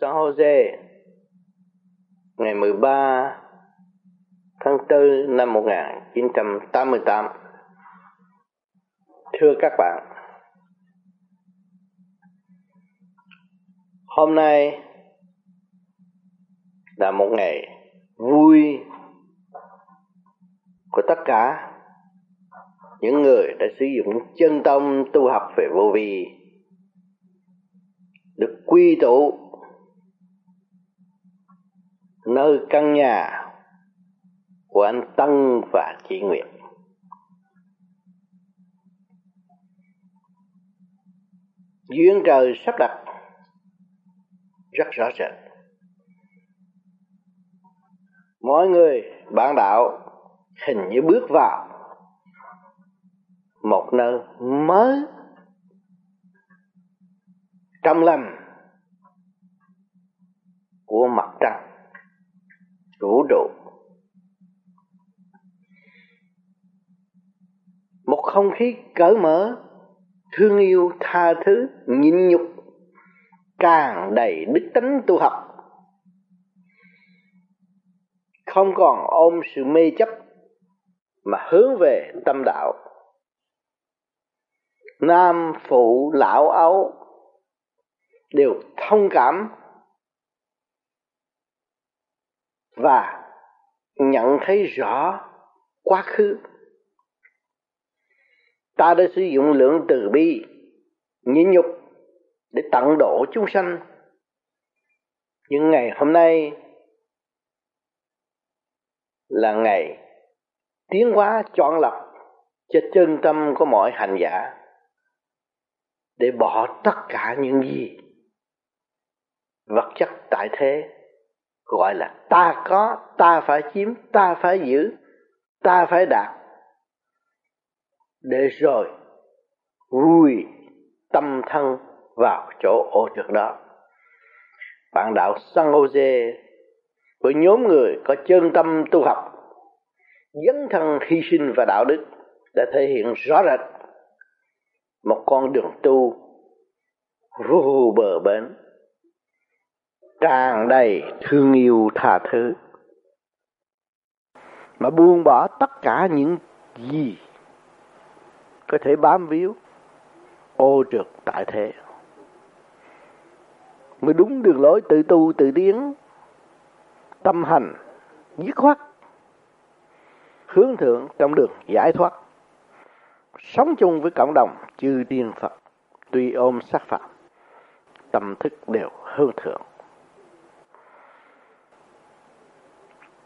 San Jose ngày 13 tháng 4 năm 1988. Thưa các bạn, hôm nay là một ngày vui của tất cả những người đã sử dụng chân tâm tu học về vô vi được quy tụ nơi căn nhà của anh Tân và chị Nguyệt. Duyên trời sắp đặt rất rõ rệt. Mọi người, bạn đạo, hình như bước vào một nơi mới trong lành của mặt trăng vũ trụ một không khí cởi mở, thương yêu tha thứ, nhịn nhục, tràn đầy đức tính tu học. Không còn ôm sự mê chấp, mà hướng về tâm đạo. Nam phụ lão ấu đều thông cảm và nhận thấy rõ quá khứ. Ta đã sử dụng lượng từ bi nhịn nhục để tận độ chúng sanh. Nhưng ngày hôm nay là ngày tiến hóa chọn lọc cho chân tâm của mọi hành giả để bỏ tất cả những gì vật chất tại thế gọi là ta có, ta phải chiếm, ta phải giữ, ta phải đạt. Để rồi vui tâm thân vào chỗ ô trực đó. Bạn đạo San Jose với nhóm người có chân tâm tu học, dấn thân hy sinh và đạo đức, đã thể hiện rõ rệt một con đường tu vô bờ bến tràn đầy thương yêu tha thứ. Mà buông bỏ tất cả những gì có thể bám víu, ô trượt tại thế. Mới đúng đường lối tự tu, tự tiến, tâm hành, dứt khoát, hướng thượng trong đường giải thoát. Sống chung với cộng đồng chư tiên phật, tuy ôm sắc phạm, tâm thức đều hướng thượng.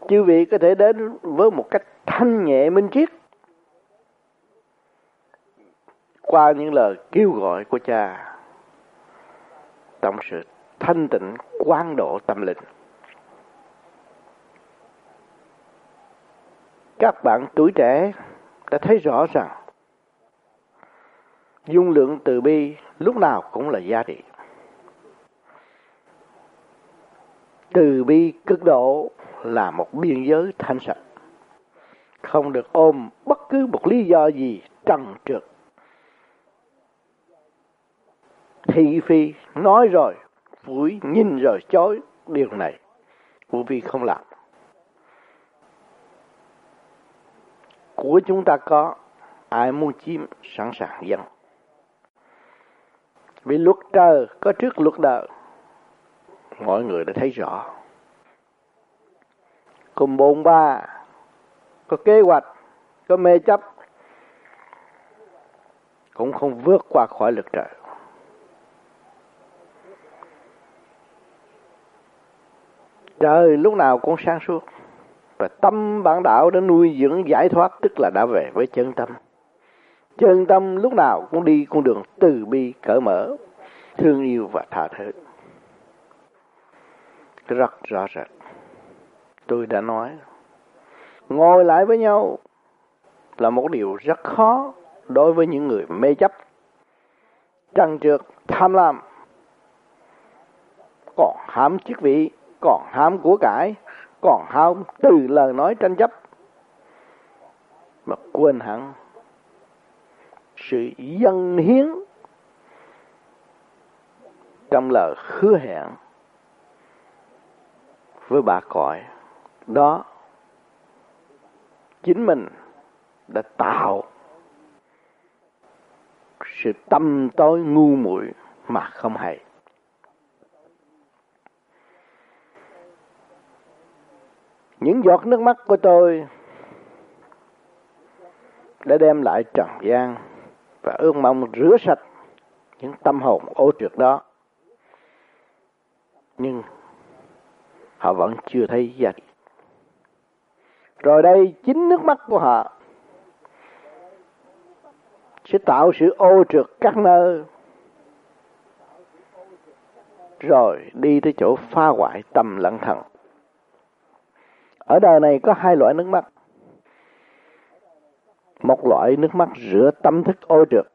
Chư vị có thể đến với một cách thanh nhẹ, minh triết. Qua những lời kêu gọi của cha trong sự thanh tịnh, quán độ tâm linh. Các bạn tuổi trẻ đã thấy rõ rằng, dung lượng từ bi lúc nào cũng là giá trị. Từ bi cực độ là một biên giới thanh sạch. Không được ôm bất cứ một lý do gì trần trượt. Thị phi nói rồi vui nhìn rồi chối điều này. Vũ vi không làm. Của chúng ta có, ai muốn chiếm sẵn sàng dân. vì luật trời có trước luật đời. Mọi người đã thấy rõ cùng bồn ba. Có kế hoạch, có mê chấp. Cũng không vượt qua khỏi lực trời. Trời lúc nào cũng sáng suốt. Và tâm bản đạo đã nuôi dưỡng, giải thoát, tức là đã về với chân tâm. Chân tâm lúc nào cũng đi con đường từ bi, cởi mở, thương yêu và tha thứ. Rất rõ rệt tôi đã nói, ngồi lại với nhau là một điều rất khó đối với những người mê chấp. Trần trượt, tham lam, còn hám chức vị, còn ham của cải, còn ham từ lời nói tranh chấp. Mà quên hẳn, sự dân hiến trong lời hứa hẹn với bà cõi đó, chính mình đã tạo sự tâm tối ngu muội mà không hay. Những giọt nước mắt của tôi đã đem lại trần gian và ước mong rửa sạch những tâm hồn ô trượt đó. Nhưng họ vẫn chưa thấy giá trị rồi đây, chính nước mắt của họ sẽ tạo sự ô trượt các nơi. Rồi đi tới chỗ phá hoại tâm lẫn thần ở đời này có hai loại nước mắt. Một loại nước mắt rửa tâm thức ô trượt.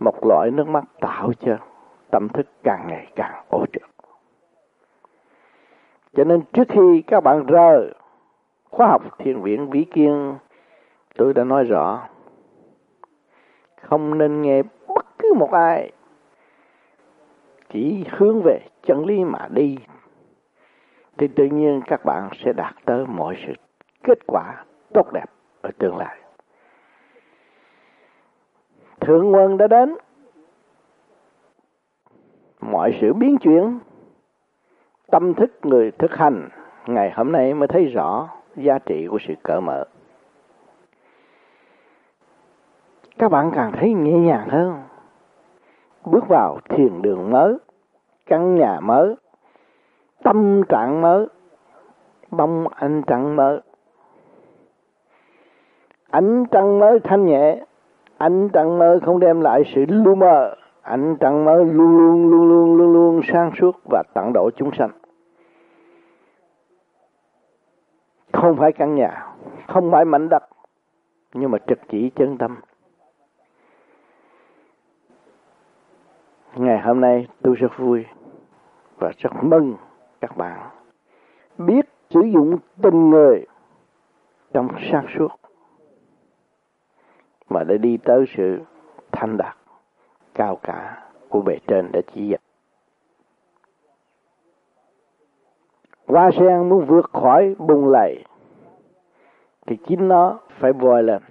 Một loại nước mắt tạo cho tâm thức càng ngày càng ô trượt. Cho nên trước khi các bạn rơi khoa học thiền viện Vĩ Kiên, tôi đã nói rõ, không nên nghe bất cứ một ai chỉ hướng về chân lý mà đi, thì tự nhiên các bạn sẽ đạt tới mọi sự kết quả tốt đẹp ở tương lai. Thượng quân đã đến. Mọi sự biến chuyển, tâm thức người thực hành ngày hôm nay mới thấy rõ giá trị của sự cởi mở. Các bạn càng thấy nhẹ nhàng hơn. Bước vào thiền đường mới, căn nhà mới, tâm trạng mới bông ánh trăng mới. Ánh trăng mới thanh nhẹ, ánh trăng mới không đem lại sự lu mờ. Ánh trăng mới luôn luôn luôn luôn luôn luôn sáng suốt và tận độ chúng sanh. Không phải căn nhà, không phải mảnh đất, nhưng mà trực chỉ chân tâm ngày hôm nay tôi rất vui và rất mừng các bạn biết sử dụng tình người trong sáng suốt, mà để đi tới sự thanh đạt cao cả của bề trên đã chỉ dẫn. Hoa sen muốn vượt khỏi bùng lầy thì chính nó phải vòi lên.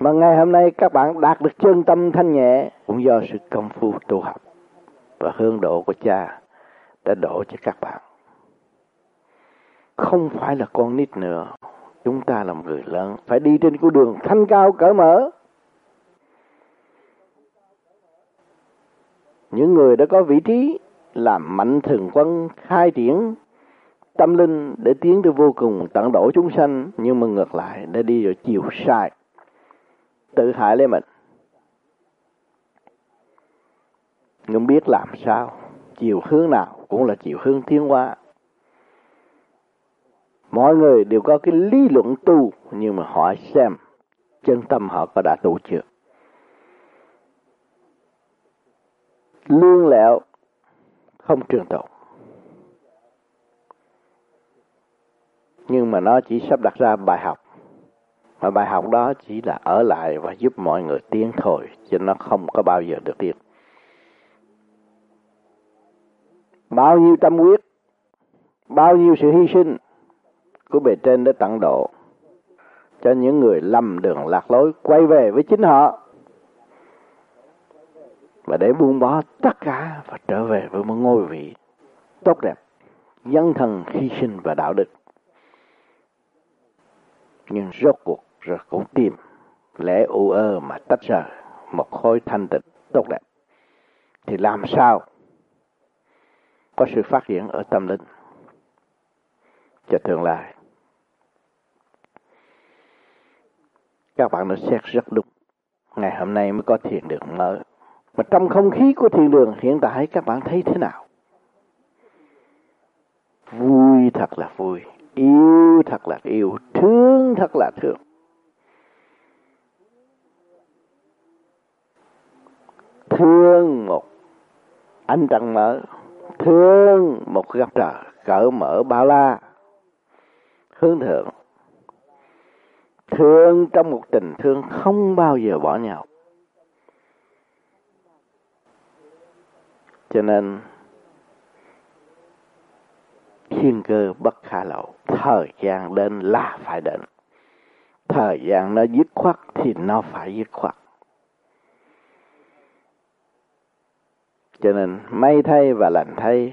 Mà ngày hôm nay các bạn đạt được chân tâm thanh nhẹ cũng do sự công phu tu học và hương độ của cha đã đổ cho các bạn. Không phải là con nít nữa, chúng ta là một người lớn, phải đi trên con đường thanh cao cởi mở. Những người đã có vị trí làm mạnh thường quân khai triển tâm linh để tiến tới vô cùng tận đổ chúng sanh, nhưng mà ngược lại để đi vào chiều sai. Tự hại lấy mình. Nhưng biết làm sao. Chiều hướng nào cũng là chiều hướng tiến hóa. Mọi người đều có cái lý luận tu, nhưng mà hỏi xem chân tâm họ có đã tu chưa? Lương lẹo không trường tồn. Nhưng mà nó chỉ sắp đặt ra bài học. Mà bài học đó chỉ là ở lại và giúp mọi người tiến thôi, chứ nó không có bao giờ được tiến bao nhiêu tâm huyết, bao nhiêu sự hy sinh của bề trên để tặng độ cho những người lầm đường lạc lối quay về với chính họ. Và để buông bỏ tất cả và trở về với một ngôi vị tốt đẹp dân thần hy sinh và đạo đức nhưng rốt cuộc rồi cũng tìm lẽ u ơ mà tách rời một khối thanh tịnh tốt đẹp. Thì làm sao có sự phát triển ở tâm linh cho tương lai? Các bạn đã xét rất đúng. Ngày hôm nay mới có thiền đường mới mà trong không khí của thiền đường hiện tại các bạn thấy thế nào? Vui thật là vui yêu thật là yêu, thương thật là thương. Thương một ánh trăng mở, thương một góc trời, cỡ mở bao la. Hướng thượng, thương trong một tình thương không bao giờ bỏ nhau. Cho nên thiên cơ bất khả lậu, thời gian đến là phải đến. Thời gian nó dứt khoát thì nó phải dứt khoát. Cho nên, may thay và lành thay,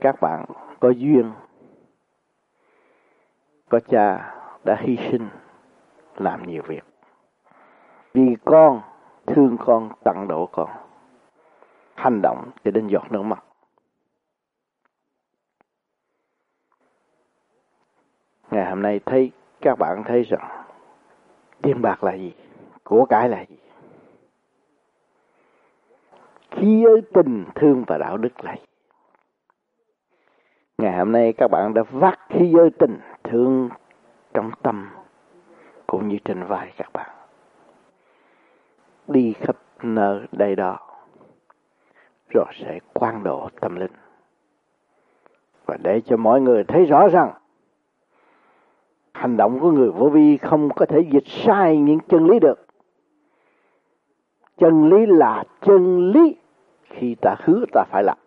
các bạn có duyên, có cha đã hy sinh làm nhiều việc. Vì con, thương con, tặng độ con, hành động cho đến giọt nước mắt. Ngày hôm nay thấy, các bạn thấy rằng, tiền bạc là gì, của cải là gì? Khi giới tình thương và đạo đức là gì? Ngày hôm nay các bạn đã vác khi giới tình thương trong tâm cũng như trên vai các bạn. Đi khắp nơi đây đó, rồi sẽ quan độ tâm linh. Và để cho mọi người thấy rõ rằng hành động của người vô vi không có thể dịch sai những chân lý được. Chân lý là chân lý. Khi ta hứa ta phải làm.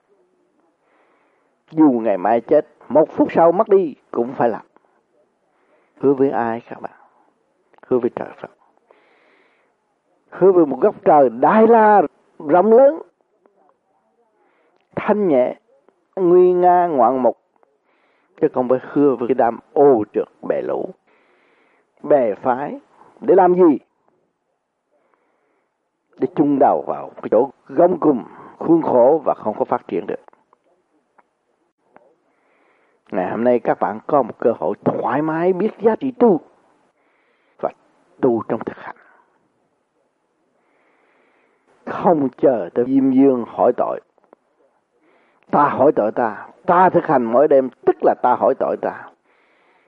Dù ngày mai chết, một phút sau mất đi cũng phải làm. Hứa với ai các bạn? Hứa với trời Phật. Hứa với một góc trời đại la rộng lớn. Thanh nhẹ, nguy nga ngoạn mục chứ không phải khưa với cái đám ô trượt bè lũ. Bè phái, để làm gì? Để chung đầu vào cái chỗ gông cùng khuôn khổ và không có phát triển được. Ngày hôm nay các bạn có một cơ hội thoải mái biết giá trị tu và tu trong thực hành. Không chờ tới diêm dương hỏi tội ta hỏi tội ta. Ta thực hành mỗi đêm, tức là ta hỏi tội ta.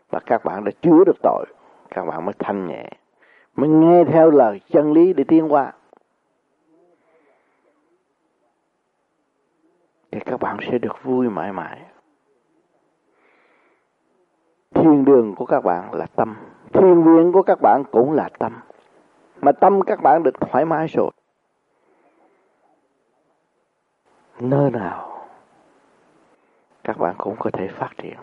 Và các bạn đã chứa được tội. Các bạn mới thanh nhẹ. Mới nghe theo lời chân lý để tiến qua thì các bạn sẽ được vui mãi mãi. Thiên đường của các bạn là tâm. Thiên viên của các bạn cũng là tâm. Mà tâm các bạn được thoải mái rồi. Nơi nào các bạn cũng có thể phát triển.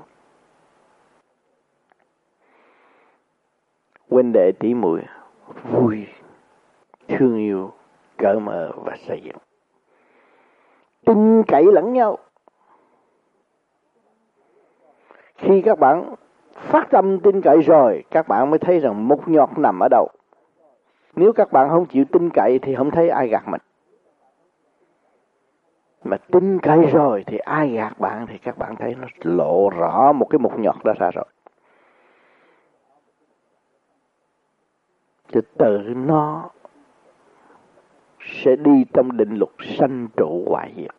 Huynh đệ tỷ muội, vui, thương yêu, cởi mở và xây dựng. Tin cậy lẫn nhau. Khi các bạn phát tâm tin cậy rồi, các bạn mới thấy rằng một nhọt nằm ở đâu. Nếu các bạn không chịu tin cậy thì không thấy ai gạt mình mà tin cậy rồi thì ai gạt bạn thì các bạn thấy nó lộ rõ một cái mục nhọt đó ra rồi. Thì tự nó sẽ đi trong định luật sanh trụ hoại diệt.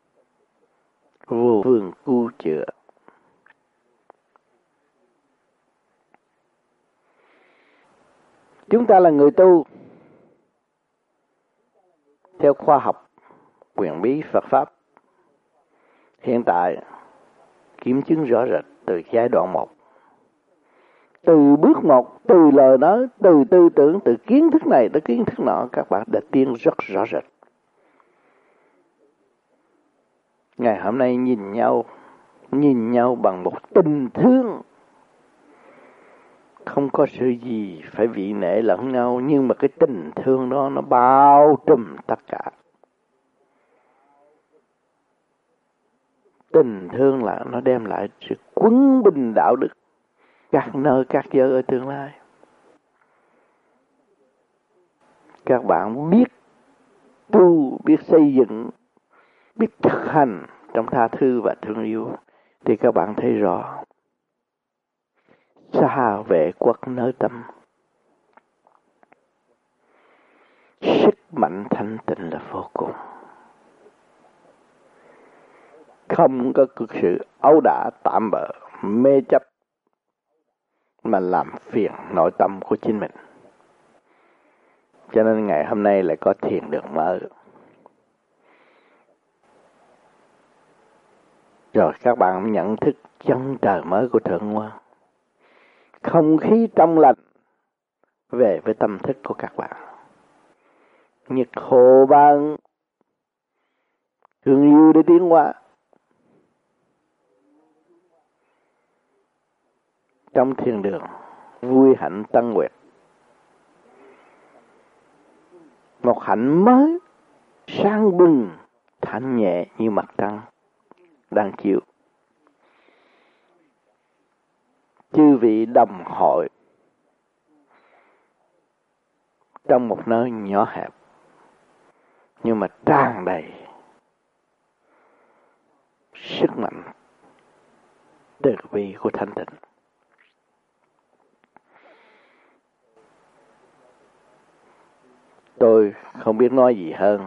Vô phương cứu chữa. Chúng ta là người tu. Theo khoa học, quyền bí Phật pháp hiện tại, kiểm chứng rõ rệt từ giai đoạn một. Từ bước một, từ lời nói, từ tư tưởng, từ kiến thức này tới kiến thức nọ, các bạn đã tiến rất rõ rệt. Ngày hôm nay nhìn nhau nhìn nhau bằng một tình thương. Không có sự gì phải vị nể lẫn nhau, nhưng mà cái tình thương đó nó bao trùm tất cả. Tình thương là nó đem lại sự quấn bình đạo đức. Các nơi, các giới ở tương lai. Các bạn biết tu, biết xây dựng, biết thực hành trong tha thứ và thương yêu, thì các bạn thấy rõ xa vệ quốc nơi tâm. Sức mạnh thanh tịnh là vô cùng không có cực sự ấu đả tạm bỡ mê chấp mà làm phiền nội tâm của chính mình. Cho nên ngày hôm nay lại có thiền đường mở. Rồi các bạn nhận thức chân trời mới của thượng hoa. Không khí trong lành về với tâm thức của các bạn. Nhiệt hồ ban thương yêu để tiến qua trong thiên đường, vui hạnh tân nguyệt. Một hạnh mới, sang bừng, thanh nhẹ như mặt trăng, đang chiều. Chư vị đồng hội, trong một nơi nhỏ hẹp, nhưng mà tràn đầy sức mạnh, từ bi của thanh tịnh. Tôi không biết nói gì hơn.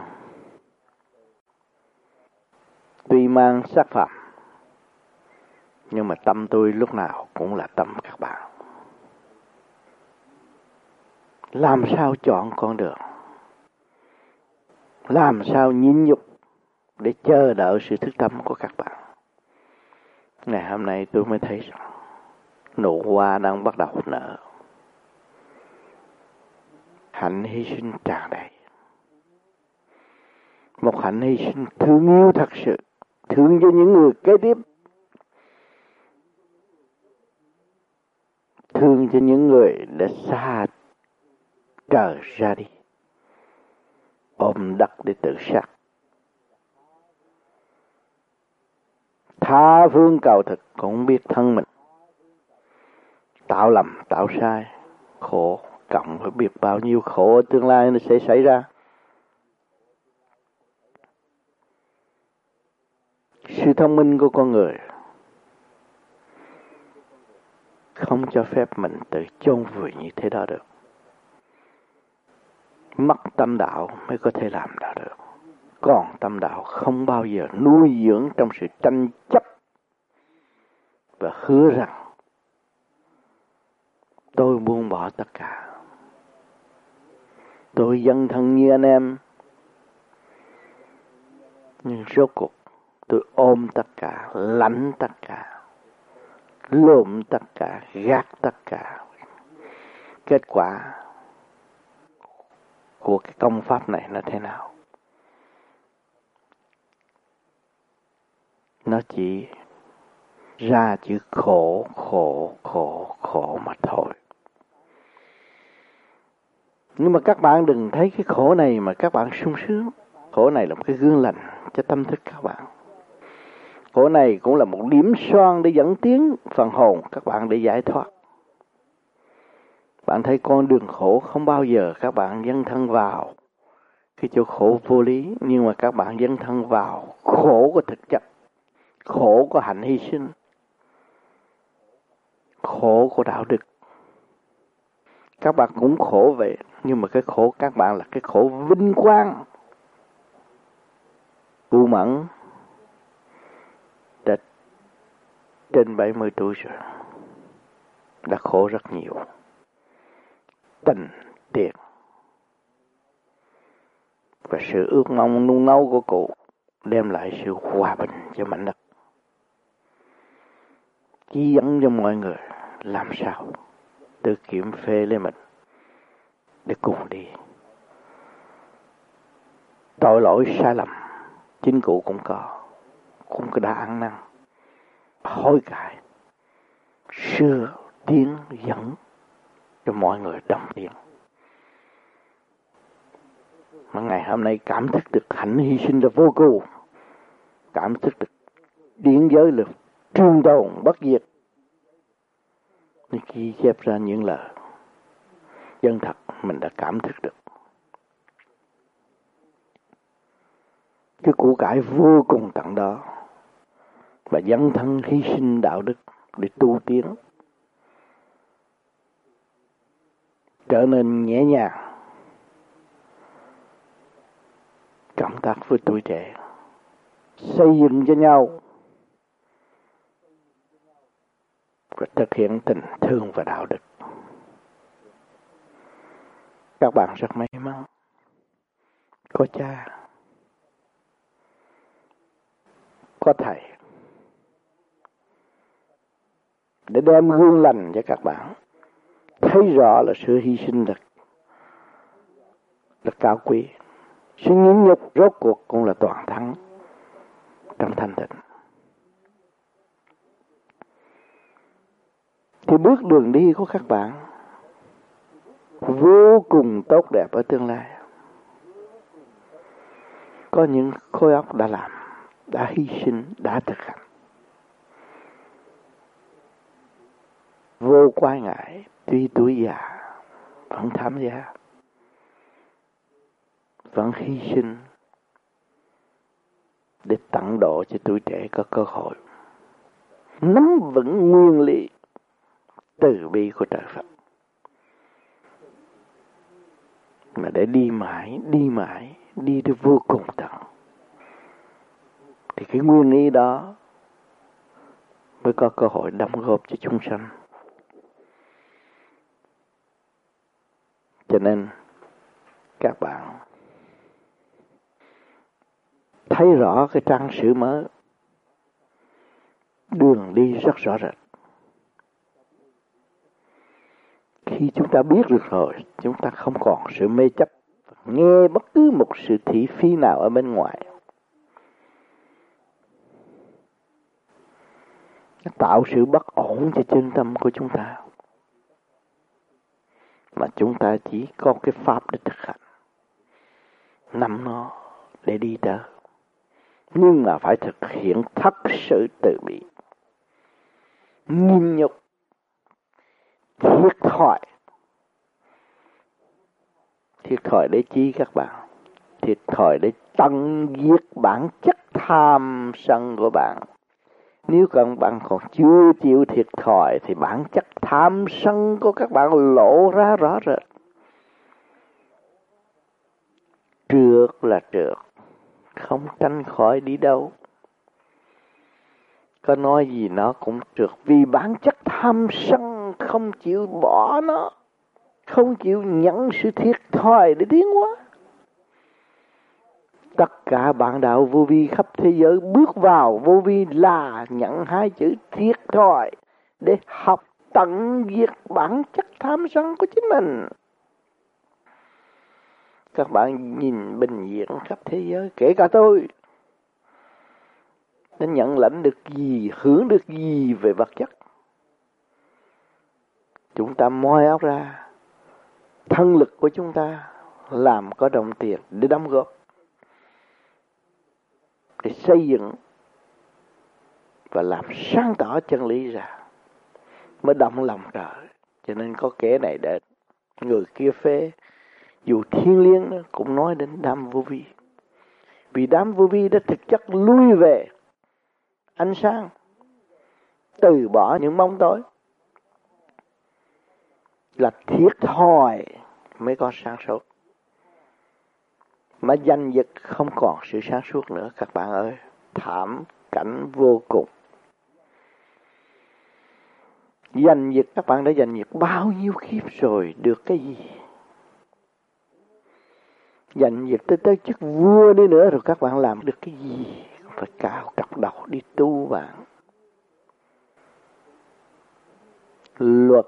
Tuy mang sắc phạm nhưng mà tâm tôi lúc nào cũng là tâm các bạn. Làm sao chọn con đường? Làm sao nhịn nhục để chờ đợi sự thức tâm của các bạn? Ngày hôm nay tôi mới thấy rằng, nụ hoa đang bắt đầu nở hạnh hy sinh tràn đầy. Một hạnh hy sinh thương yêu thật sự, thương cho những người kế tiếp. Thương cho những người đã xa trời ra đi. Ôm đất để tự sát. Tha phương cầu thực cũng biết thân mình. Tạo lầm, tạo sai, khổ cộng với biết bao nhiêu khổ ở tương lai nó sẽ xảy ra. Sự thông minh của con người không cho phép mình tự chôn vùi như thế đó được. Mất tâm đạo mới có thể làm đó được. Còn tâm đạo không bao giờ nuôi dưỡng trong sự tranh chấp và hứa rằng tôi buông bỏ tất cả tôi dân thân như anh em. Nhưng rốt cuộc, tôi ôm tất cả lãnh tất cả lộn tất cả gác tất cả. Kết quả của cái công pháp này là thế nào? Nó chỉ ra chữ khổ khổ khổ khổ mà thôi nhưng mà các bạn đừng thấy cái khổ này mà các bạn sung sướng. Khổ này là một cái gương lành cho tâm thức các bạn. Khổ này cũng là một điểm son để dẫn tiến phần hồn các bạn để giải thoát. Bạn thấy con đường khổ không bao giờ các bạn dấn thân vào cái chỗ khổ vô lý, nhưng mà các bạn dấn thân vào khổ của thực chất, khổ của hạnh hy sinh, khổ của đạo đức các bạn cũng khổ vậy, nhưng mà cái khổ các bạn là cái khổ vinh quang. Cụ mẫn đã trên 70 tuổi rồi, đã khổ rất nhiều. Tình, tiền và sự ước mong nung nấu của cụ đem lại sự hòa bình cho mảnh đất chỉ dẫn cho mọi người làm sao? Tự kiểm phê lên mình để cùng đi. Tội lỗi sai lầm, chính cụ cũng có, cũng đã ăn năn. Hối cải xưa tiến, dẫn cho mọi người đồng tiền. Mà ngày hôm nay cảm thức được hạnh hy sinh là vô cùng. Cảm thức được điển giới lực trương tồn bất diệt nên khi chép ra những lời chân thật mình đã cảm thức được. Cái của cải vô cùng tận đó và dấn thân hy sinh đạo đức để tu tiến. Trở nên nhẹ nhàng cảm tác với tuổi trẻ, xây dựng cho nhau và thực hiện tình thương và đạo đức. Các bạn rất may mắn. Có cha, có thầy để đem gương lành cho các bạn. Thấy rõ là sự hy sinh là là cao quý. Sự nhẫn nhục rốt cuộc cũng là toàn thắng trong thanh tịnh. Thì bước đường đi của các bạn vô cùng tốt đẹp ở tương lai. Có những khối óc đã làm, đã hy sinh, đã thực hành. Vô quan ngại, tuy tuổi già, vẫn tham gia vẫn hy sinh để tặng độ cho tuổi trẻ có cơ hội. Nắm vững nguyên lý từ bi của trời Phật. Mà để đi mãi đi mãi, đi tới vô cùng tận. Thì cái nguyên lý đó mới có cơ hội đóng góp cho chúng sanh. Cho nên, các bạn thấy rõ cái trang sử mới. Đường đi rất rõ rệt. Khi chúng ta biết được rồi, chúng ta không còn sự mê chấp, nghe bất cứ một sự thị phi nào ở bên ngoài. Nó tạo sự bất ổn cho chân tâm của chúng ta. Mà chúng ta chỉ có cái pháp để thực hành. Nắm nó để đi tới. Nhưng mà phải thực hiện thật sự từ bi. Nghiêm nhục thiệt thòi thiệt thòi để chi các bạn. Thiệt thòi để tăng diệt bản chất tham sân của bạn. Nếu các bạn còn chưa chịu thiệt thòi, thì bản chất tham sân của các bạn lộ ra rõ rệt. Trượt là trượt. Không tránh khỏi đi đâu. Có nói gì nó cũng trượt. Vì bản chất tham sân không chịu bỏ nó, không chịu nhận sự thiệt thòi để tiến hóa. Tất cả bạn đạo vô vi khắp thế giới bước vào vô vi là nhận hai chữ thiệt thòi để học tận diệt bản chất tham sân của chính mình. Các bạn nhìn bình diện khắp thế giới, kể cả tôi, nên nhận lãnh được gì, hưởng được gì về vật chất? Chúng ta moi óc ra. Thân lực của chúng ta làm có đồng tiền để đóng góp, để xây dựng và làm sáng tỏ chân lý ra, mới động lòng trời. Cho nên có kẻ này đến người kia phê, dù thiên liêng cũng nói đến đám vô vi. Vì đám vô vi đã thực chất lui về ánh sáng, từ bỏ những bóng tối là thiệt thòi mới có sáng suốt. Mà danh dịch không còn sự sáng suốt nữa, các bạn ơi. Thảm cảnh vô cùng. Danh dịch các bạn đã danh dịch bao nhiêu kiếp rồi, được cái gì? Dành việc tới tới chức vua đi nữa, rồi các bạn làm được cái gì? Phải cao cặp đầu đi tu bạn luật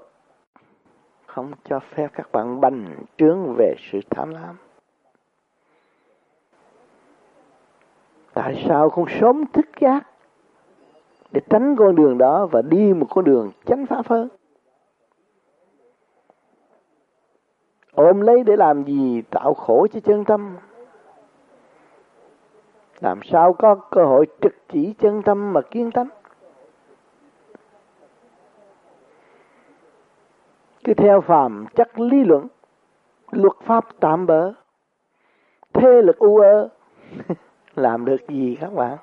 không cho phép các bạn bành trướng về sự tham lam. Tại sao không sớm thức giác để tránh con đường đó và đi một con đường chánh pháp hơn? Ôm lấy để làm gì? Tạo khổ cho chân tâm. Làm sao có cơ hội trực chỉ chân tâm mà kiên tánh? Cứ theo phàm chắc lý luận, luật pháp tạm bỡ, thế lực u ơ. Làm được gì các bạn?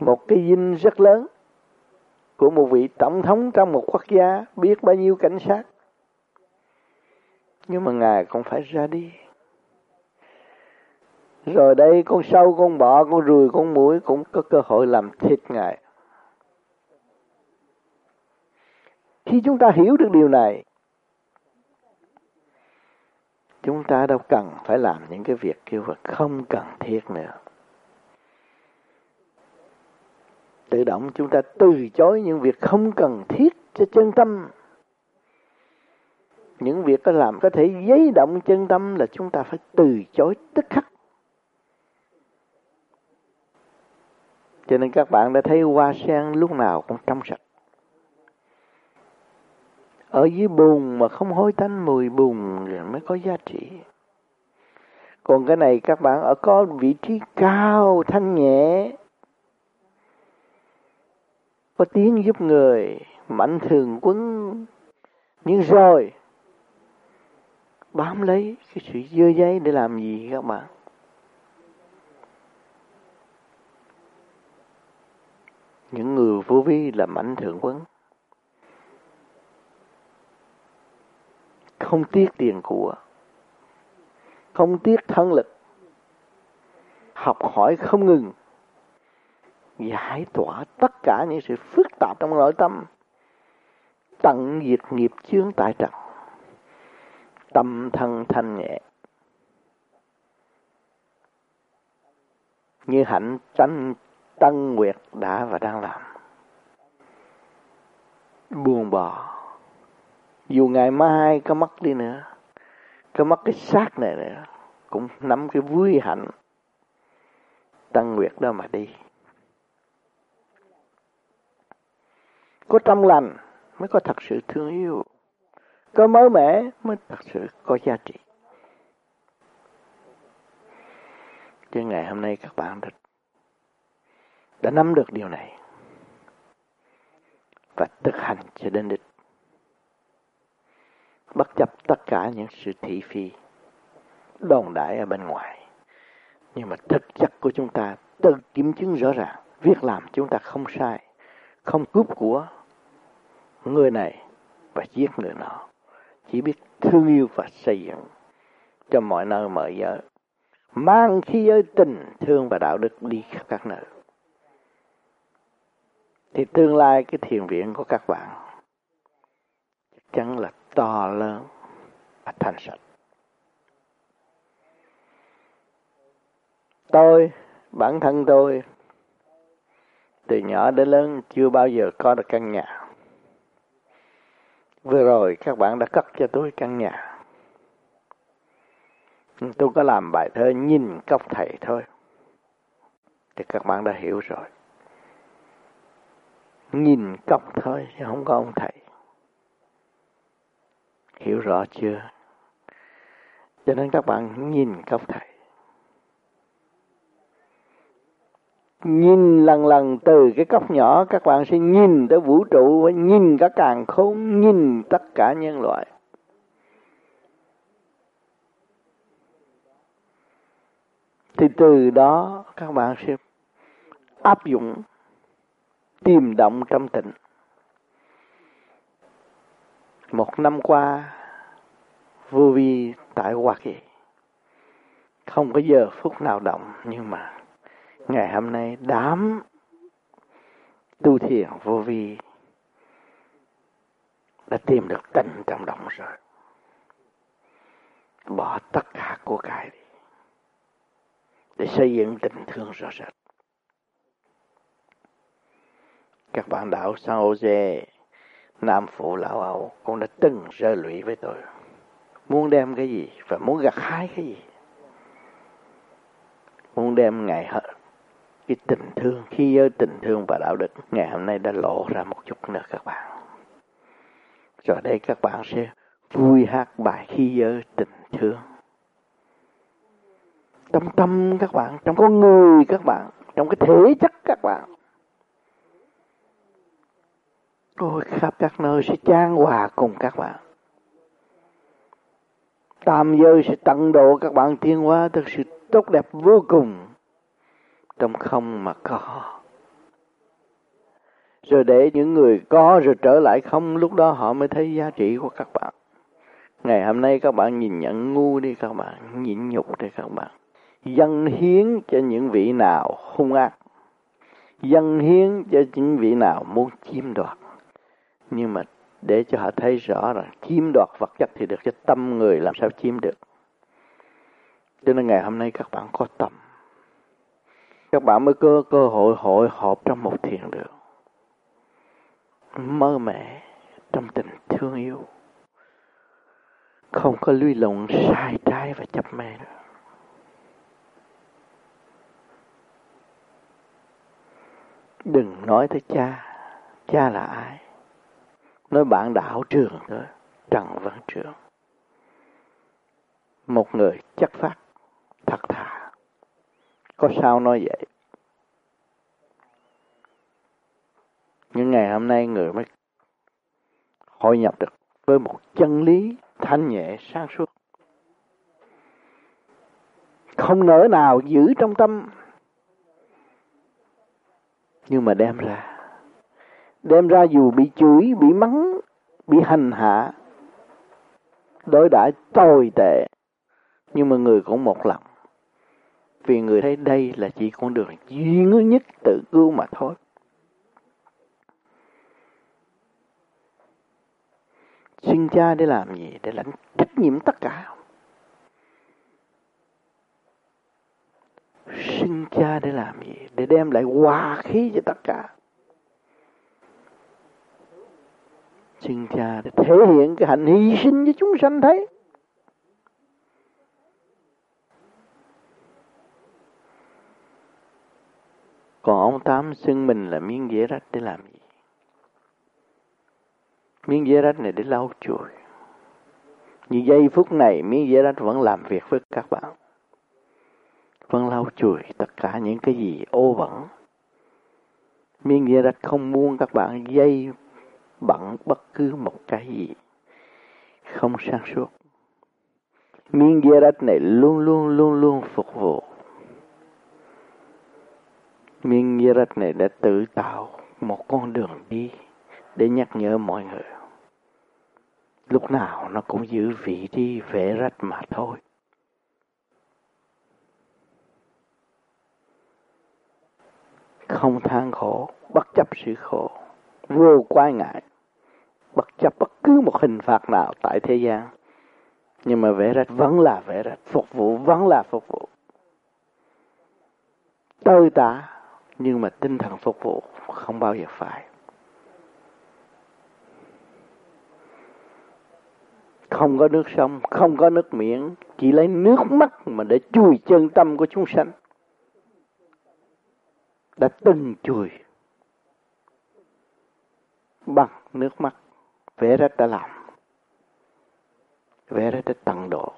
Một cái dinh rất lớn của một vị tổng thống trong một quốc gia biết bao nhiêu cảnh sát. Nhưng mà ngài cũng phải ra đi. Rồi đây con sâu, con bọ, con ruồi, con muỗi cũng có cơ hội làm thịt ngài. Khi chúng ta hiểu được điều này, chúng ta đâu cần phải làm những cái việc kêu là không cần thiết nữa. Tự động chúng ta từ chối những việc không cần thiết cho chân tâm. Những việc có làm có thể giấy động chân tâm là chúng ta phải từ chối tức khắc. Cho nên các bạn đã thấy hoa sen lúc nào cũng trong sạch ở dưới bùn mà không hôi tanh mùi bùn rồi mới có giá trị. Còn cái này các bạn ở có vị trí cao, thanh nhẹ, có tiếng giúp người, mạnh thường quân nhưng rồi, bám lấy cái sự dơ giấy để làm gì các bạn? Những người vô vi là mạnh thượng quân không tiếc tiền của, không tiếc thân lực, học hỏi không ngừng, giải tỏa tất cả những sự phức tạp trong nội tâm, tận diệt nghiệp chướng tại trần, tâm thân thanh nhẹ, như hạnh tranh, tân nguyệt đã và đang làm. Buông bỏ dù ngày mai có mất đi nữa có mất cái xác này nữa cũng nắm cái vui hạnh tăng nguyệt đó mà đi. Có trong lành mới có thật sự thương yêu có mới mẻ mới thật sự có giá trị. Chứ ngày hôm nay các bạn đã, đã nắm được điều này và thực hành cho đến đích bất chấp tất cả những sự thị phi đồn đại ở bên ngoài. Nhưng mà thực chất của chúng ta, tự kiểm chứng rõ ràng, việc làm chúng ta không sai, không cướp của người này và giết người nọ. Chỉ biết thương yêu và xây dựng cho mọi nơi, mọi giờ, mang khí giới tình thương và đạo đức đi khắp các nơi. Thì tương lai cái thiền viện của các bạn chắc chắn là to lớn và thành sạch tôi, bản thân tôi, từ nhỏ đến lớn chưa bao giờ có được căn nhà Vừa rồi các bạn đã cất cho tôi căn nhà. Tôi có làm bài thơ nhìn cốc thầy thôi. Thì các bạn đã hiểu rồi. Nhìn cốc thôi chứ không có ông thầy. Hiểu rõ chưa? Cho nên các bạn nhìn cốc thầy. nhìn lần lần từ cái cốc nhỏ, các bạn sẽ nhìn tới vũ trụ và nhìn cả càng khôn, nhìn tất cả nhân loại thì từ đó các bạn sẽ áp dụng, tìm động trong tịnh một năm qua, vô vi tại Hoa Kỳ. Không có giờ phút nào động, nhưng mà ngày hôm nay đám tu thiền vô vi đã tìm được tình trong động rồi. Bỏ tất cả của cải đi, để xây dựng tình thương rõ rệt. Các bạn đạo San Jose Nam Phụ Lão Âu cũng đã từng rơi lụy với tôi. Muốn đem cái gì và muốn gặt hái cái gì? Muốn đem ngày cái tình thương, khi giới tình thương và đạo đức, ngày hôm nay đã lộ ra một chút nữa các bạn. Rồi đây các bạn sẽ vui hát bài khi giới tình thương. Trong tâm các bạn, trong con người các bạn, trong cái thể chất các bạn ôi khắp các nơi sẽ trang hòa cùng các bạn. Tam giới sẽ tận độ các bạn thiên hóa thực sự tốt đẹp vô cùng. Trong không mà có. Rồi để những người có rồi trở lại không, lúc đó họ mới thấy giá trị của các bạn. Ngày hôm nay các bạn nhìn nhận ngu đi các bạn, nhịn nhục đi các bạn. Dân hiến cho những vị nào hung ác? Dân hiến cho những vị nào muốn chiếm đoạt? Nhưng mà để cho họ thấy rõ rằng chiếm đoạt vật chất thì được cho tâm người làm sao chiếm được. Cho nên ngày hôm nay các bạn có tâm. Các bạn mới có cơ hội hội họp trong một thiền đường. Mơ mẹ trong tình thương yêu. Không có luy lộn sai trái và chấp mê nữa. Đừng nói tới cha. Cha là ai? Nói bạn đạo trường đó trần văn trường. Một người chất phát, thật thà. Có sao nói vậy? Nhưng ngày hôm nay người mới hội nhập được với một chân lý thanh nhẹ sáng suốt. Không nỡ nào giữ trong tâm, nhưng mà đem ra đem ra dù bị chửi, bị mắng, bị hành hạ, đối đãi tồi tệ nhưng mà người cũng một lòng vì người thấy đây là chỉ con đường duy nhất tự cứu mà thôi Xin cha để làm gì? Để lãnh trách nhiệm tất cả. Xin cha để làm gì? Để đem lại hòa khí cho tất cả. Sinh cha để thể hiện cái hạnh hy sinh cho chúng sanh thấy. Còn ông Tám xưng mình là miếng dễ rách để làm gì? miếng giấy rách này để lau chùi như giây phút này, miếng giấy rách vẫn làm việc với các bạn vẫn lau chùi tất cả những cái gì ô bẩn miếng giấy rách không muốn các bạn dây bận bất cứ một cái gì. Không sáng suốt. Miếng giấy đất này luôn luôn luôn luôn phục vụ. Miếng giấy đất này đã tự tạo một con đường đi để nhắc nhở mọi người. Lúc nào nó cũng giữ vị trí vẽ rách mà thôi. Không than khổ, bất chấp sự khổ, vô quái ngại, bất chấp bất cứ một hình phạt nào tại thế gian. Nhưng mà vẽ rạch vẫn là vẽ rạch, phục vụ vẫn là phục vụ. Tơi tả, nhưng mà tinh thần phục vụ không bao giờ phải. không có nước sông, không có nước miệng, chỉ lấy nước mắt mà để chùi chân tâm của chúng sanh. Đã từng chùi bằng nước mắt, vẽ ra đã làm, vẽ ra đã tận độ.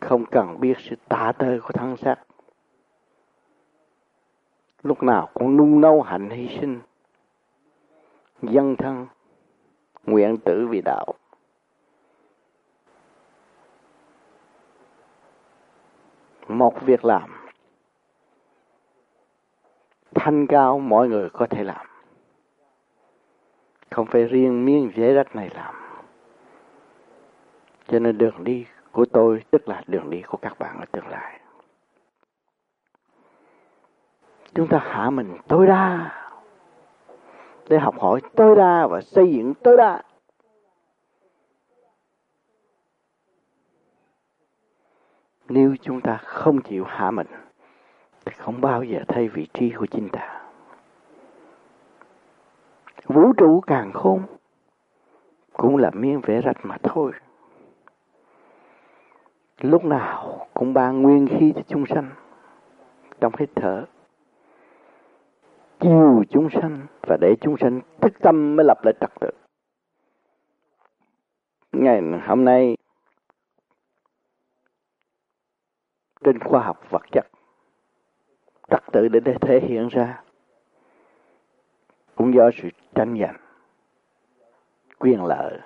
Không cần biết sự tả tơi của thân xác. Lúc nào cũng nung nấu hạnh hy sinh, dân thân nguyện tử vì đạo. Một việc làm thanh cao mọi người có thể làm. Không phải riêng miếng giấy đất này làm. Cho nên đường đi của tôi tức là đường đi của các bạn ở tương lai. Chúng ta hạ mình tối đa để học hỏi tối đa và xây dựng tối đa. Nếu chúng ta không chịu hạ mình, không bao giờ thay vị trí của chính ta. Vũ trụ càng khôn, cũng là miếng vẽ rạch mà thôi. Lúc nào cũng ban nguyên khí cho chúng sanh trong hít thở chiều chúng sanh và để chúng sanh thức tâm mới lập lại trật tự. Ngày hôm nay trên khoa học vật chất trật tự để, thể hiện ra. Cũng do sự tranh giành quyền lợi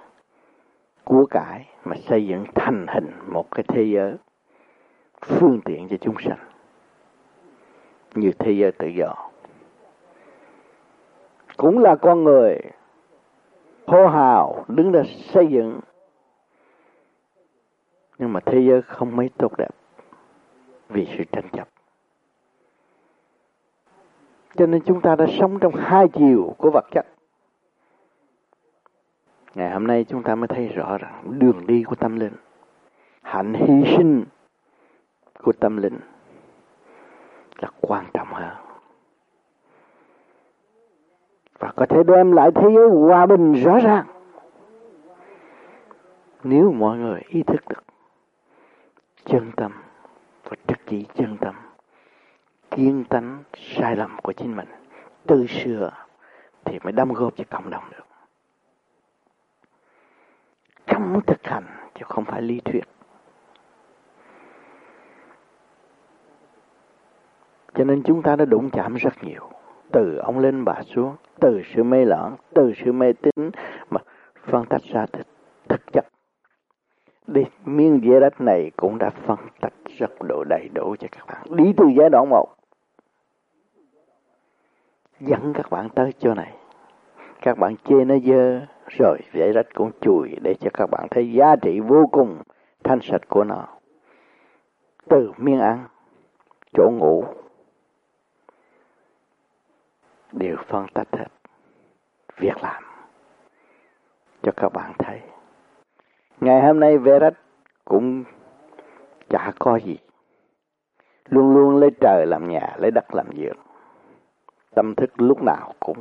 của cải mà xây dựng thành hình một cái thế giới phương tiện cho chúng sanh. Như thế giới tự do. Cũng là con người hô hào đứng ra xây dựng. Nhưng mà thế giới không mấy tốt đẹp vì sự tranh chấp cho nên chúng ta đã sống trong hai chiều của vật chất. Ngày hôm nay chúng ta mới thấy rõ rằng đường đi của tâm linh, hạnh hy sinh của tâm linh là quan trọng hơn. Và có thể đem lại thế giới hòa bình rõ ràng. Nếu mọi người ý thức được chân tâm và trực chỉ chân tâm kiên tánh sai lầm của chính mình. Từ xưa thì mới đóng góp cho cộng đồng được. Trong thực hành chứ không phải lý thuyết. Cho nên chúng ta đã đụng chạm rất nhiều. Từ ông lên bà xuống từ sự mê loạn từ sự mê tín mà phân tách ra thực, thực chất. Đi miếng dĩa đất này cũng đã phân tách rất độ đầy đủ cho các bạn. Đi từ giai đoạn một. Ừ. dẫn các bạn tới chỗ này. Các bạn chê nó dơ, rồi dãy rách cũng chùi để cho các bạn thấy giá trị vô cùng, thanh sạch của nó. Từ miếng ăn, chỗ ngủ, đều phân tách hết. Việc làm, cho các bạn thấy. Ngày hôm nay về rách cũng chả có gì. Luôn luôn lấy trời làm nhà, lấy đất làm giường tâm thức lúc nào cũng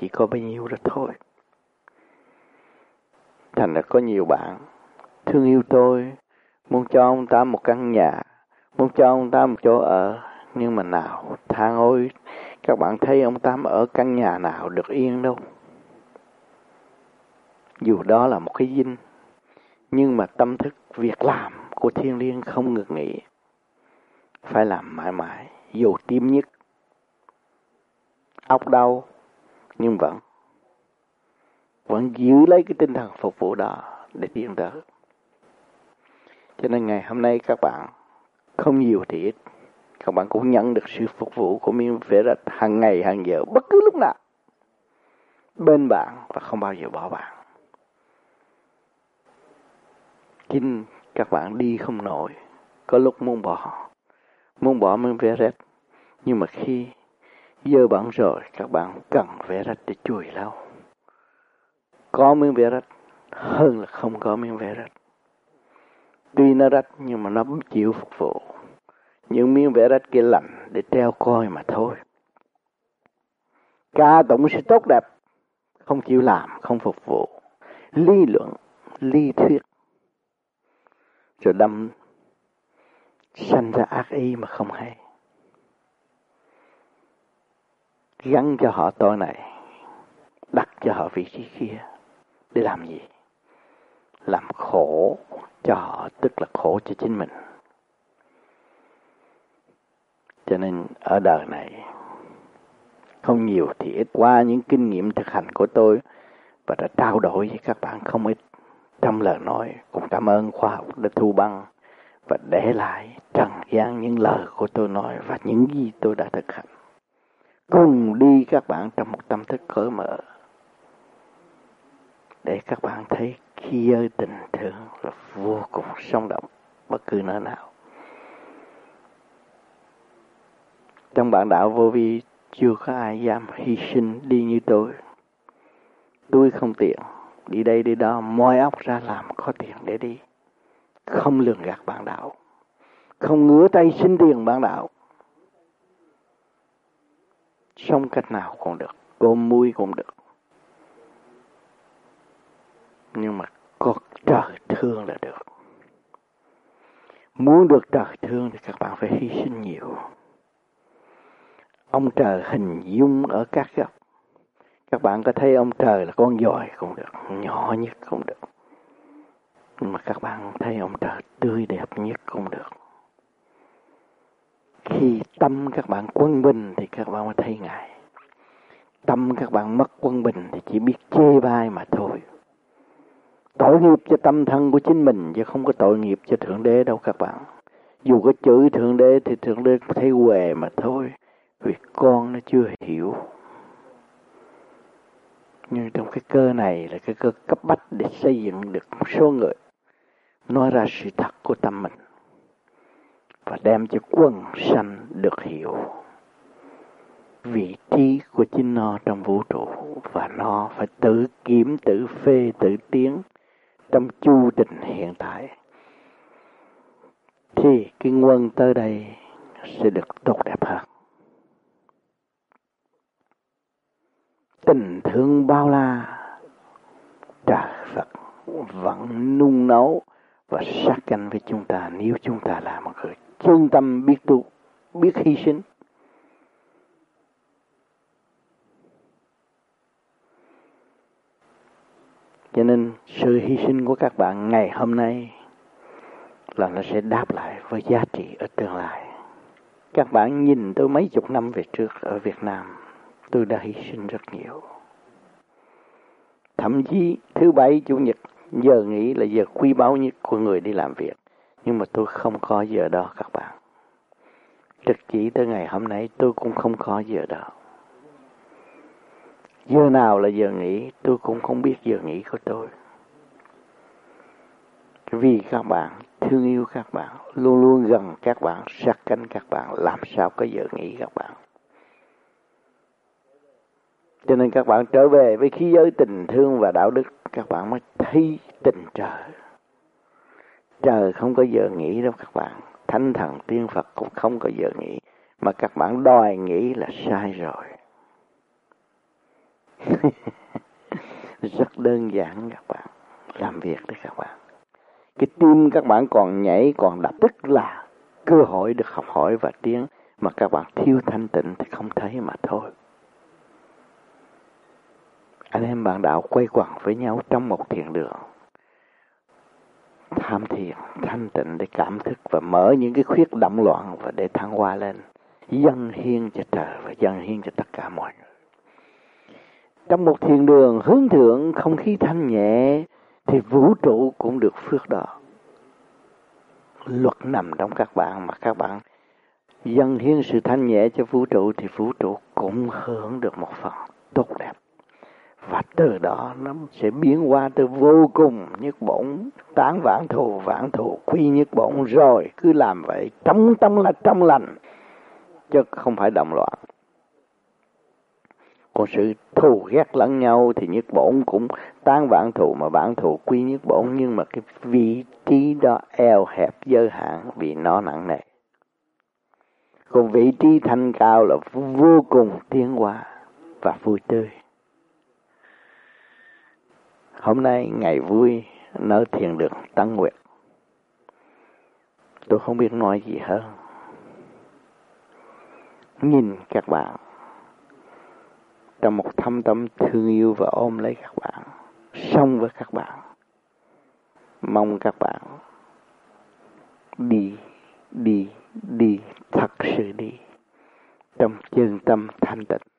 chỉ có bấy nhiêu đó thôi. Thành ra có nhiều bạn thương yêu tôi, muốn cho ông ta một căn nhà, muốn cho ông ta một chỗ ở, nhưng mà nào than ôi, các bạn thấy ông Tám ở căn nhà nào được yên đâu. Dù đó là một cái dinh, nhưng mà tâm thức việc làm của thiên liêng không ngừng nghỉ. Phải làm mãi mãi, dù tim nhất óc đau nhưng vẫn vẫn giữ lấy cái tinh thần phục vụ đó để tiến tới. Cho nên ngày hôm nay các bạn, không nhiều thì ít, các bạn cũng nhận được sự phục vụ của miếng vẽ rạch hàng ngày, hàng giờ, bất cứ lúc nào. Bên bạn và không bao giờ bỏ bạn. Chính các bạn đi không nổi, có lúc muốn bỏ. Muốn bỏ miếng vẽ rạch nhưng mà khi dơ bẩn rồi, các bạn cần vẽ rách để chùi lau có miếng vẽ rách hơn là không có miếng vẽ rách. Tuy nó rách nhưng mà nó chịu phục vụ. Những miếng vẽ rách kia lạnh để treo coi mà thôi. Ca tụng sự tốt đẹp, không chịu làm, không phục vụ. Lý luận, lý thuyết. Rồi đâm sanh ra ác ý mà không hay. Gắn cho họ tôi này đặt cho họ vị trí kia. Để làm gì? Làm khổ cho họ, tức là khổ cho chính mình. Cho nên ở đời này, không nhiều thì ít. Qua những kinh nghiệm thực hành của tôi, và đã trao đổi với các bạn không ít trong lời nói, cũng cảm ơn khoa học đã thu băng và để lại trần gian những lời của tôi nói và những gì tôi đã thực hành cùng đi các bạn trong một tâm thức cởi mở để các bạn thấy khi ơi tình thương là vô cùng sống động bất cứ nơi nào Trong bản đạo vô vi chưa có ai dám hy sinh đi như tôi. Tôi không tiện, đi đây đi đó, moi óc ra làm có tiền để đi. Không lường gạt bạn đạo, không ngửa tay xin tiền bạn đạo. Sống cách nào cũng được, ôm mũi cũng được. Nhưng mà có trời thương là được. Muốn được trời thương thì các bạn phải hy sinh nhiều ông trời hình dung ở các góc các bạn có thấy ông trời là con dòi cũng được nhỏ nhất cũng được nhưng mà các bạn thấy ông trời tươi đẹp nhất cũng được khi tâm các bạn quân bình thì các bạn mới thấy ngài. Tâm các bạn mất quân bình thì chỉ biết chê bai mà thôi. Tội nghiệp cho tâm thân của chính mình chứ không có tội nghiệp cho thượng đế đâu các bạn. Dù có chửi thượng đế thì thượng đế thấy què mà thôi. Vì con nó chưa hiểu. Nhưng trong cái cơ này là cái cơ cấp bách để xây dựng được một số người. Nói ra sự thật của tâm mình và đem cho quân sanh được hiểu vị trí của chính nó trong vũ trụ. Và nó phải tự kiểm, tự phê, tự tiến trong chu trình hiện tại. Thì cái nguồn tới đây sẽ được tốt đẹp hơn. Tình thương bao la trời Phật vẫn nung nấu và sát canh với chúng ta nếu chúng ta là một người chân tâm biết tu, biết hy sinh. Cho nên sự hy sinh của các bạn ngày hôm nay là nó sẽ đáp lại với giá trị ở tương lai. Các bạn nhìn tôi mấy chục năm về trước ở Việt Nam, tôi đã hy sinh rất nhiều. Thậm chí thứ bảy chủ nhật giờ nghỉ là giờ quý báu nhất của người đi làm việc nhưng mà tôi không có giờ đó, các bạn. Trực chỉ tới ngày hôm nay tôi cũng không có giờ đó. Giờ nào là giờ nghỉ, tôi cũng không biết giờ nghỉ của tôi. Vì các bạn, thương yêu các bạn, luôn luôn gần các bạn, sát cánh các bạn, làm sao có giờ nghỉ, các bạn? Cho nên các bạn trở về với khí giới tình thương và đạo đức, các bạn mới thấy tình trời trời không có giờ nghỉ đâu các bạn. Thánh thần, tiên phật cũng không có giờ nghỉ. Mà các bạn đòi nghĩ là sai rồi. Rất đơn giản các bạn. Làm việc đấy các bạn. Cái tim các bạn còn nhảy, còn đập. Tức là cơ hội được học hỏi và tiến. Mà các bạn thiếu thanh tịnh thì không thấy mà thôi. Anh em bạn đạo quay quẩn với nhau trong một thiền đường tham thiền, thanh tịnh để cảm thức và mở những cái khuyết động loạn và để thăng hoa lên. Dâng hiến cho trời và dâng hiến cho tất cả mọi người. Trong một thiền đường hướng thượng, không khí thanh nhẹ, thì vũ trụ cũng được phước đó luật nằm trong các bạn, mà các bạn dâng hiến sự thanh nhẹ cho vũ trụ, thì vũ trụ cũng hưởng được một phần tốt đẹp từ đó nó sẽ biến qua từ vô cùng nhất bổn, tán vãn thù vãn thù, quy nhất bổn rồi. Cứ làm vậy, trong tâm là trong lành, chứ không phải động loạn. Còn sự thù ghét lẫn nhau thì nhất bổn cũng tán vãn thù mà vãn thù, quy nhất bổn. Nhưng mà cái vị trí đó eo hẹp giới hạn vì nó nặng nề. Còn vị trí thanh cao là vô cùng tiến hóa và vui tươi hôm nay ngày vui nơi thiền đường Tăng nguyện, tôi không biết nói gì hơn nhìn các bạn trong một thâm tâm thương yêu và ôm lấy các bạn sống với các bạn mong các bạn đi đi đi thật sự đi trong chân tâm thanh tịnh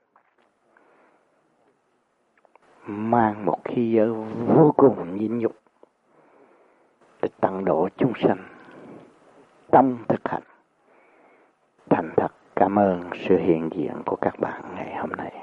mang một khí giới vô cùng nhịn nhục để tăng độ chúng sanh. Tâm thực hành. Thành thật cảm ơn sự hiện diện của các bạn ngày hôm nay.